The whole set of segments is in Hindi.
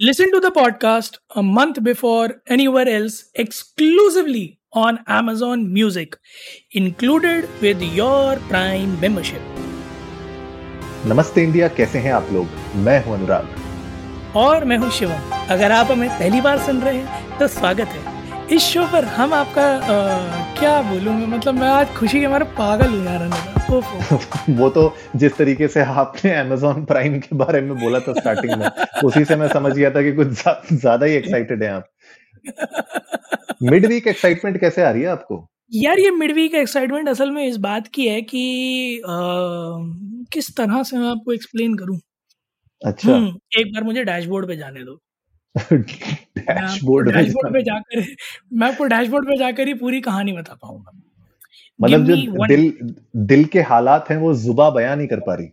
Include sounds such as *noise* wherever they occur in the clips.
Listen to the podcast a month before anywhere else exclusively on Amazon Music, included with your Prime membership. नमस्ते इंडिया कैसे हैं आप लोग मैं हूँ अनुराग और मैं हूँ शिवम अगर आप हमें पहली बार सुन रहे हैं तो स्वागत है इस शो पर हम आपका आ, क्या बोलूँ मैं मतलब मैं आज खुशी के हमारे पागल हो रहा *laughs* वो तो जिस तरीके से आपने अमेजोन प्राइम के बारे में बोला था स्टार्टिंग में उसी से मैं समझ गया था कि कुछ ज़्यादा ही एक्साइटेड है आप। मिड वीक एक्साइटमेंट कैसे आ रही है आपको? यार ये मिड वीक एक्साइटमेंट असल में इस बात की है कि आ, किस तरह से मैं आपको एक्सप्लेन करूँ? अच्छा। हम्म, एक बार मुझे डैशबोर्ड पे जाने दो। *laughs* डैशबोर्ड डैशबोर्ड पे जाकर मैं आपको डैशबोर्ड पे जाकर ही पूरी कहानी बता पाऊँगा। मतलब जो दिल दिल के हालात हैं वो जुबा बयान नहीं कर पा रही।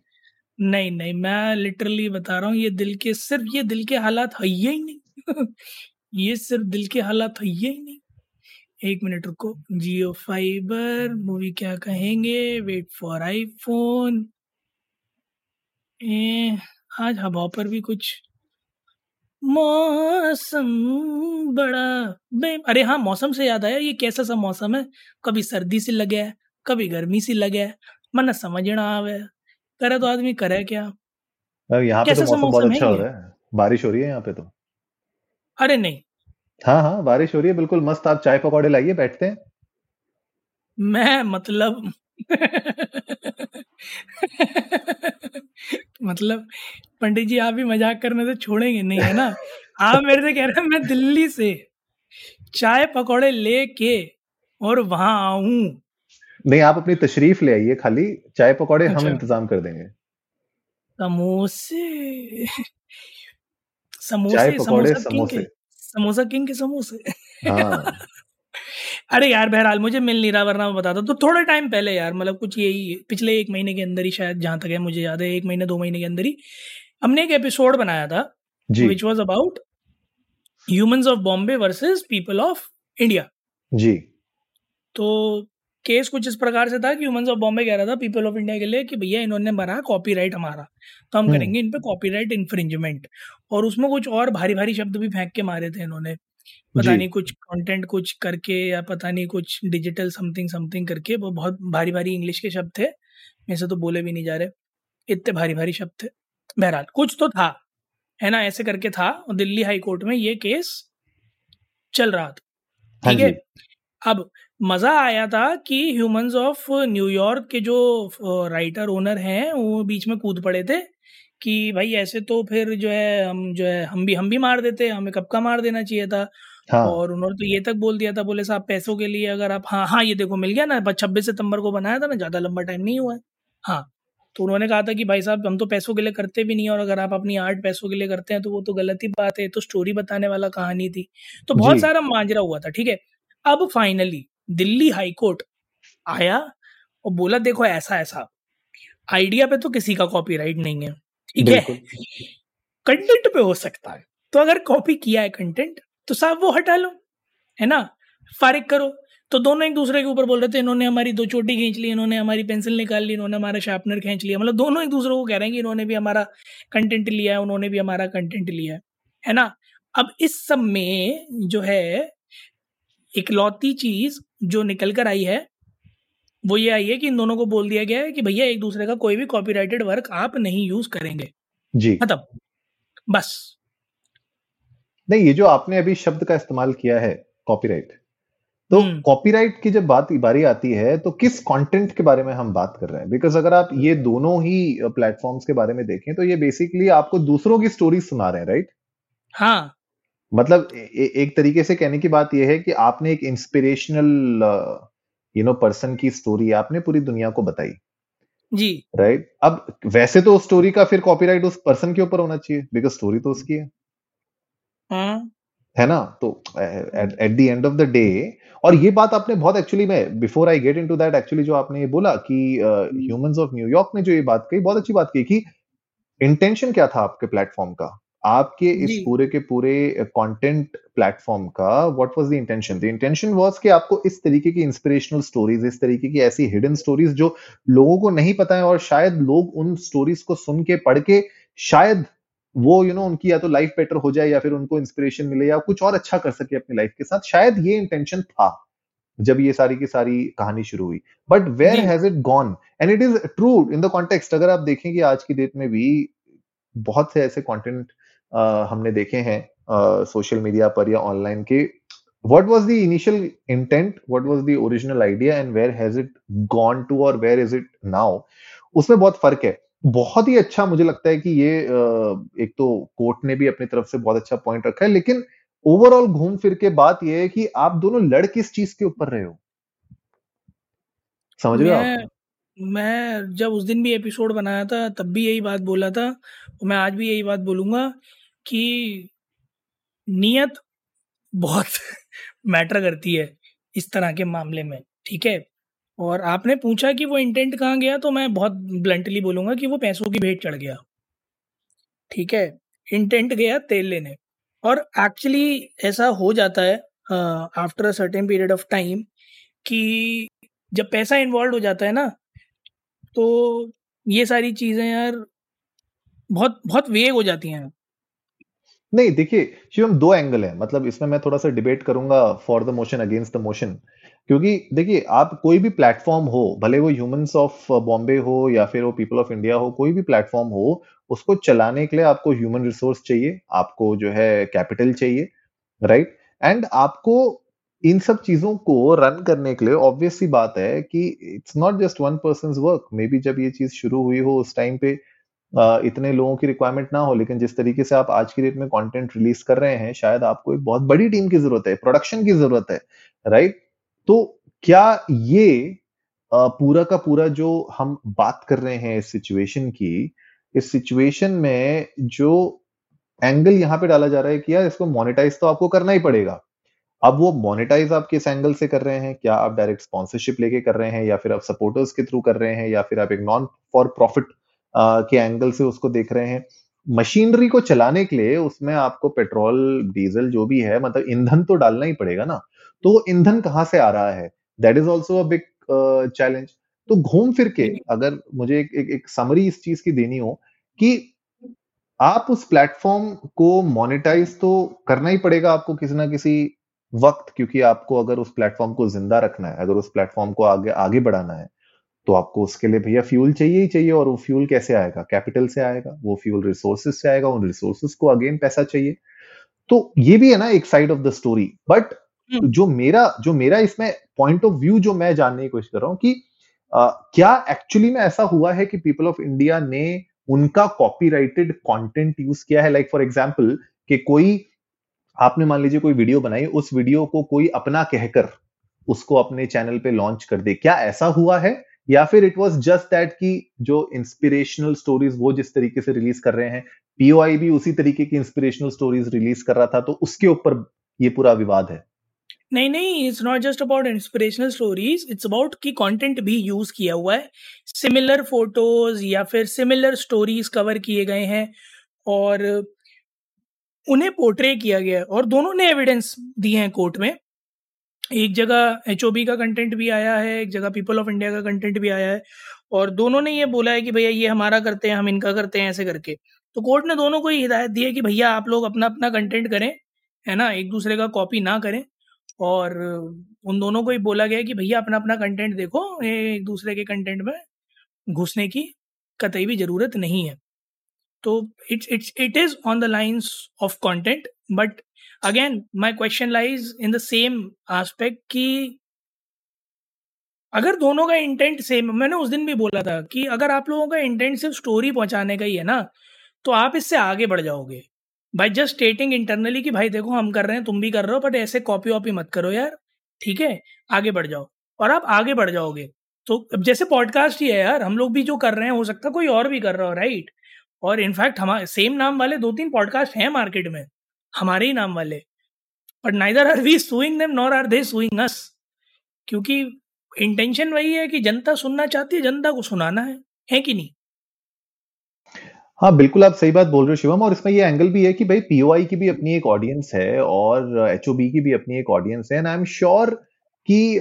नहीं नहीं मैं लिटरली बता रहा हूँ ये दिल के सिर्फ़ ये दिल के हालात है ही नहीं। *laughs* ये सिर्फ़ दिल के हालात है ही नहीं। एक मिनट रुको। जियो फाइबर मूवी क्या कहेंगे? वेट फॉर आईफोन आज हवा पर भी कुछ मौसम बड़ा बे अरे हाँ मौसम से याद आया ये कैसा सा मौसम है? कभी सर्दी सी लगे है कभी गर्मी सी लगे है मन समझ ना आवे। करे तो आदमी करे क्या? यहाँ पे तो मौसम बहुत अच्छा हो रहा है। बारिश हो रही है यहाँ पे तो। अरे नहीं। हाँ हाँ बारिश हो रही है बिल्कुल मस्त। आप चाय पकौड़े लाइए बैठते हैं। मैं मतलब मतलब पंडित जी आप भी मज़ाक करने से छोड़ेंगे नहीं है ना? आप मेरे से कह रहे हैं मैं दिल्ली से चाय पकौड़े लेके और वहाँ आऊँ। नहीं आप अपनी तशरीफ़ ले आइए खाली चाय पकौड़े अच्छा। हम इंतज़ाम कर देंगे। समोसे। समोसे चाय पकौड़े समोसे। समोसा किंग के समोसे। हाँ। अरे यार बहरहाल मुझे मिल नहीं रहा वरना मैं बताता। तो थोड़े टाइम पहले यार मतलब कुछ यही पिछले एक महीने के अंदर ही शायद जहाँ तक है मुझे याद है एक महीने दो महीने के अंदर ही हमने एक एपिसोड बनाया था which was about humans of Bombay versus people of India जी। तो केस कुछ इस प्रकार से था कि ह्यूमंस ऑफ़ बॉम्बे कह रहा था पीपल ऑफ़ इंडिया के लिए कि भैया इन्होंने बना कॉपीराइट हमारा। तो हम हम्म। करेंगे इन पे कॉपीराइट इन्फ्रिंजमेंट और उसमें कुछ और भारी भारी शब्द भी फेंक के मारे थे इन्होंने। पता नहीं कुछ कंटेंट कुछ करके या पता नहीं कुछ डिजिटल समथिंग समथिंग करके वो बहुत भारी भारी इंग्लिश के शब्द थे। मेरे से तो बोले भी नहीं जा रहे। इतने भारी भारी शब्द थे। बहरहाल कुछ तो था है ना? ऐसे करके था और दिल्ली हाई कोर्ट में ये केस चल रहा था। हाँ ठीक है? अब मज़ा आया था कि ह्यूमंस ऑफ़ न्यूयॉर्क के जो राइटर ओनर हैं वो बीच में कूद पड़े थे कि भाई ऐसे तो फिर जो है हम जो है हम भी हम भी मार देते हमें कब का मार देना चाहिए था? हाँ. और उन्होंने तो ये तक बोल दिया था बोले साहब पैसों के लिए अगर आप हाँ हाँ ये देखो मिल गया ना छब्बीस सितंबर को बनाया था ना ज़्यादा लंबा टाइम नहीं हुआ है। हाँ तो उन्होंने कहा था कि भाई साहब हम तो पैसों के लिए करते भी नहीं और अगर आप अपनी आर्ट पैसों के लिए करते हैं तो वो तो गलत ही बात है तो स्टोरी बताने वाला कहानी थी। तो बहुत सारा मांजरा हुआ था ठीक है? अब फाइनली दिल्ली हाई कोर्ट आया और बोला देखो ऐसा ऐसा। आइडिया पे तो किसी का कॉपीराइट नहीं है ठीक है? कंटेंट पे हो सकता है। तो अगर कॉपी किया है कंटेंट तो साहब वो हटा लो है ना? फारिग करो। तो दोनों एक दूसरे के ऊपर बोल रहे थे इन्होंने हमारी दो चोटी खींच ली इन्होंने हमारी पेंसिल निकाल ली इन्होंने हमारा शार्पनर खींच लिया। मतलब दोनों एक दूसरे को कह रहे हैं कि इन्होंने भी हमारा कंटेंट लिया है उन्होंने भी हमारा कंटेंट लिया है है ना? अब इस सब में जो है इकलौती चीज़ जो निकल कर आई है वो ये आई है कि इन दोनों को बोल दिया गया है कि भैया एक दूसरे का कोई भी कॉपीराइटेड वर्क आप नहीं यूज़ करेंगे। जी। मतलब बस। नहीं ये जो आपने अभी शब्द का इस्तेमाल किया है कॉपीराइट तो कॉपीराइट हम्म। की जब बात बारी आती है तो किस कंटेंट के बारे में हम बात कर रहे हैं? बिकॉज़ अगर आप ये दोनों ही प्लेटफॉर्म्स के बारे में देखें तो ये बेसिकली आपको दूसरों की स्टोरी सुना रहे हैं राइट हाँ। मतलब ए, एक तरीके से कहने की बात यह है कि आपने एक इंस्पिरेशनल यू नो पर्सन की स्टोरी आपने पूरी दुनिया को बताई। जी। Right right? अब वैसे तो उस स्टोरी का फिर कॉपीराइट उस पर्सन के ऊपर होना चाहिए बिकॉज़ स्टोरी तो उसकी है। हाँ। है ना? तो at the end of the day और ये बात आपने बहुत एक्चुअली में before I get into that actually जो आपने ये बोला कि ह्यूमंस ऑफ़ न्यूयॉर्क ने जो ये बात कही बहुत अच्छी बात कही कि इंटेंशन क्या था आपके प्लेटफॉर्म का? आपके इस पूरे के पूरे कंटेंट प्लेटफॉर्म का what was the intention the intention was कि आपको इस तरीके की इंस्पिरेशनल स्टोरीज इस तरीके की ऐसी हिडन स्टोरीज जो लोगों को नहीं पता है और शायद लोग उन स्टोरीज को सुन के पढ़ के शायद वो यू you नो know, उनकी या तो लाइफ बेटर हो जाए या फिर उनको इंस्पिरेशन मिले या कुछ और अच्छा कर सके अपनी लाइफ के साथ। शायद ये इंटेंशन था जब ये सारी की सारी कहानी शुरू हुई। But where has it gone and it is true in the context अगर आप देखें कि आज की डेट में भी बहुत से ऐसे कंटेंट हमने देखे हैं सोशल मीडिया पर या ऑनलाइन के। What was the initial intent? What was the original idea and where has it gone to or where is it now? उसमें बहुत फ़र्क है। बहुत ही अच्छा मुझे लगता है कि ये एक तो कोर्ट ने भी अपनी तरफ़ से बहुत अच्छा पॉइंट रखा है, लेकिन ओवरऑल घूम फिर के बात यह है कि आप दोनों लड़ किस चीज़ के ऊपर रहे हो? समझ रहे हो मैं जब उस दिन भी एपिसोड बनाया था, तब भी यही बात बोला था, और मैं आज भी यही बात बोलूँगा कि नियत बहुत *laughs* मैटर करती है इस तरह के मामले में, ठीक है? और आपने पूछा कि वो इंटेंट कहाँ गया तो मैं बहुत ब्लंटली बोलूँगा कि वो पैसों की भेंट चढ़ गया। ठीक है? इंटेंट गया तेल लेने। और एक्चुअली ऐसा हो जाता है after a certain period of time कि जब पैसा इन्वॉल्व हो जाता है ना तो ये सारी चीज़ें यार बहुत बहुत वेग हो जाती हैं। नहीं, देखिए शिवम दो एंगल है। मतलब इसमें मैं थोड़ा सा डिबेट करूँगा for the motion against the motion क्योंकि देखिए, आप कोई भी प्लेटफॉर्म हो, भले वो ह्यूमंस ऑफ़ बॉम्बे हो या फिर वो पीपल ऑफ़ इंडिया हो, कोई भी प्लेटफॉर्म हो, उसको चलाने के लिए आपको ह्यूमन रिसोर्स चाहिए, आपको जो है कैपिटल चाहिए राइट एंड आपको इन सब चीज़ों को रन करने के लिए ऑब्वियस सी बात है कि it's not just one person work maybe जब ये चीज़ शुरू हुई हो उस टाइम पे इतने लोगों की रिक्वायरमेंट ना हो, लेकिन जिस तरीके से आप आज की डेट में कंटेंट रिलीज़ कर रहे हैं, शायद आपको एक बहुत बड़ी टीम की ज़रूरत है प्रोडक्शन की ज़रूरत है राइट तो क्या ये पूरा का पूरा जो हम बात कर रहे हैं इस सिचुएशन की, इस सिचुएशन में जो एंगल यहाँ पे डाला जा रहा है कि यार इसको मोनेटाइज तो आपको करना ही पड़ेगा। अब वो मोनेटाइज आप किस एंगल से कर रहे हैं? क्या आप डायरेक्ट स्पॉन्सरशिप लेके कर रहे हैं या फिर आप सपोर्टर्स के थ्रू कर रहे हैं या फिर आप एक नॉन फॉर प्रॉफिट के एंगल से उसको देख रहे हैं? मशीनरी को चलाने के लिए उसमें आपको पेट्रोल डीजल जो भी है मतलब ईंधन तो डालना ही पड़ेगा ना। तो वो ईंधन कहाँ से आ रहा है? That is also a big challenge तो घूम फिर के अगर मुझे एक, एक, एक समरी इस चीज़ की देनी हो कि आप उस प्लेटफॉर्म को मोनेटाइज तो करना ही पड़ेगा आपको किसी ना किसी वक्त क्योंकि आपको अगर उस प्लेटफॉर्म को ज़िंदा रखना है अगर उस प्लेटफॉर्म को आगे आगे बढ़ाना है तो आपको उसके लिए भैया फ्यूल चाहिए ही चाहिए और वो फ्यूल कैसे आएगा? कैपिटल से आएगा वो फ्यूल रिसोर्सेज से आएगा उन रिसोर्सेज को अगेन पैसा चाहिए। तो ये भी है ना एक side of the story but जो मेरा जो मेरा इसमें पॉइंट ऑफ़ व्यू जो मैं जानने की कोशिश कर रहा हूँ कि आ, क्या एक्चुअली में ऐसा हुआ है कि पीपल ऑफ़ इंडिया ने उनका कॉपीराइटेड कंटेंट यूज़ किया है? लाइक फॉर एग्जांपल कि कोई आपने मान लीजिए कोई वीडियो बनाई, उस वीडियो को कोई अपना कहकर उसको अपने चैनल पे लॉन्च कर दे। क्या ऐसा हुआ है? या फिर इट वॉज़ जस्ट दैट कि जो इंस्पिरेशनल स्टोरीज वो जिस तरीके से रिलीज़ कर रहे हैं पीओआई भी उसी तरीके की इंस्पिरेशनल स्टोरीज रिलीज़ कर रहा था तो उसके ऊपर ये पूरा विवाद है। नहीं नहीं it's not just about inspirational stories it's about कि कंटेंट भी यूज़ किया हुआ है। सिमिलर फ़ोटोज़ या फिर सिमिलर स्टोरीज कवर किए गए हैं, और उन्हें पोर्ट्रे किया गया और दोनों ने एविडेंस दिए हैं कोर्ट में। एक जगह एचओबी का कंटेंट भी आया है, एक जगह पीपल ऑफ़ इंडिया का कंटेंट भी आया है और दोनों ने ये बोला है कि भैया ये हमारा करते हैं, हम इनका करते हैं ऐसे करके। तो कोर्ट ने दोनों को ही हिदायत दी है कि भैया आप लोग अपना अपना कंटेंट करें, है ना? एक दूसरे का कॉपी ना करें और उन दोनों को ही बोला गया कि भैया अपना अपना कंटेंट देखो एक दूसरे के कंटेंट में घुसने की कतई भी ज़रूरत नहीं है। तो it's it's it is on the lines of content but again my question lies in the same aspect कि अगर दोनों का इंटेंट सेम मैंने उस दिन भी बोला था कि अगर आप लोगों का इंटेंट सिर्फ़ स्टोरी पहुँचाने का ही है ना तो आप इससे आगे बढ़ जाओगे। बाई जस्ट स्टेटिंग इंटरनली कि भाई देखो हम कर रहे हैं, तुम भी कर रहे हो बट ऐसे कॉपी वॉपी मत करो यार, ठीक है? आगे बढ़ जाओ। और आप आगे बढ़ जाओगे। तो जैसे पॉडकास्ट ही है यार, हम लोग भी जो कर रहे हैं, हो सकता है कोई और भी कर रहा हो राइट और इनफैक्ट हमारे सेम नाम वाले दो तीन पॉडकास्ट हैं मार्केट में, हमारे ही नाम वाले but neither are we suing them nor are they suing us क्योंकि इंटेंशन वही है कि जनता सुनना चाहती है, जनता को सुनाना है है कि नहीं? हाँ बिल्कुल आप सही बात बोल रहे हो शिवम, और इसमें ये एंगल भी है कि भाई पीओआई की भी अपनी एक ऑडियंस है और एचओबी की भी अपनी एक ऑडियंस है एंड आई एम श्योर कि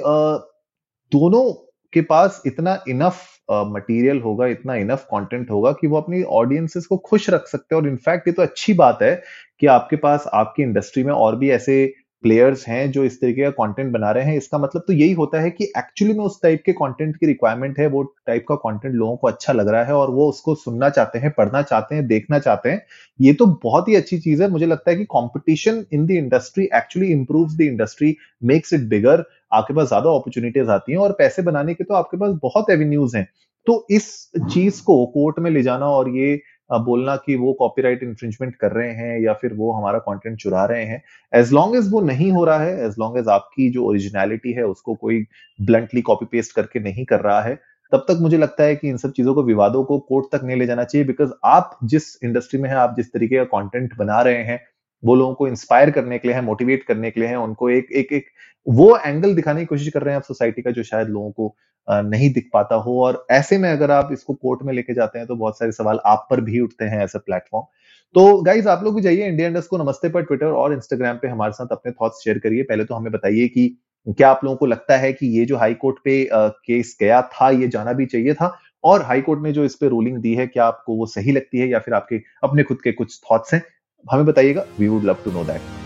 दोनों के पास इतना इनफ मटेरियल होगा, इतना इनफ कंटेंट होगा कि वो अपनी ऑडियंसेस को खुश रख सकते हैं। और इनफैक्ट ये तो अच्छी बात है कि आपके पास, आपकी इंडस्ट्री में और भी ऐसे प्लेयर्स हैं जो इस तरीके का कंटेंट बना रहे हैं, इसका मतलब तो यही होता है कि एक्चुअली में उस टाइप के कंटेंट की रिक्वायरमेंट है, वो टाइप का कंटेंट लोगों को अच्छा लग रहा है और वो उसको सुनना चाहते हैं, पढ़ना चाहते हैं, देखना चाहते हैं। ये तो बहुत ही अच्छी चीज़ है। मुझे लगता है कि competition in the industry actually improve the industry makes it bigger आपके पास ज़्यादा अपॉर्चुनिटीज़ आती हैं और पैसे बनाने के तो आपके पास बहुत एवेन्यूज हैं। तो इस चीज़ को कोर्ट में ले जाना और ये बोलना कि वो कॉपीराइट इंफ्रिंजमेंट कर रहे हैं या फिर वो हमारा कंटेंट चुरा रहे हैं। एज लॉन्ग एज वो नहीं हो रहा है एज लॉन्ग एज आपकी जो ओरिजिनलिटी है, उसको कोई ब्लंटली कॉपी पेस्ट करके नहीं कर रहा है, तब तक मुझे लगता है कि इन सब चीज़ों को, विवादों को कोर्ट तक नहीं ले जाना चाहिए बिकॉज़ आप जिस इंडस्ट्री में है, आप जिस तरीके का कॉन्टेंट बना रहे हैं, वो लोगों को इंस्पायर करने के लिए है मोटिवेट करने के लिए है, उनको एक एक एक वो एंगल दिखाने की कोशिश कर रहे हैं आप सोसाइटी का जो शायद लोगों को नहीं दिख पाता हो। और ऐसे में अगर आप इसको कोर्ट में लेके जाते हैं तो बहुत सारे सवाल आप पर भी उठते हैं ऐसे प्लेटफॉर्म तो गाइज़ आप लोग भी जाइए इंडिया इंडस्ट को नमस्ते पर ट्विटर और इंस्टाग्राम पे हमारे साथ अपने थॉट्स शेयर करिए। पहले तो हमें बताइए कि क्या आप लोगों को लगता है कि ये जो हाई कोर्ट पे केस गया था, ये जाना भी चाहिए था? और हाई कोर्ट ने जो इस पे रूलिंग दी है, क्या आपको वो सही लगती है या फिर आपके, अपने खुद के कुछ थॉट्स हैं? हमें बताइएगा। We would love to know that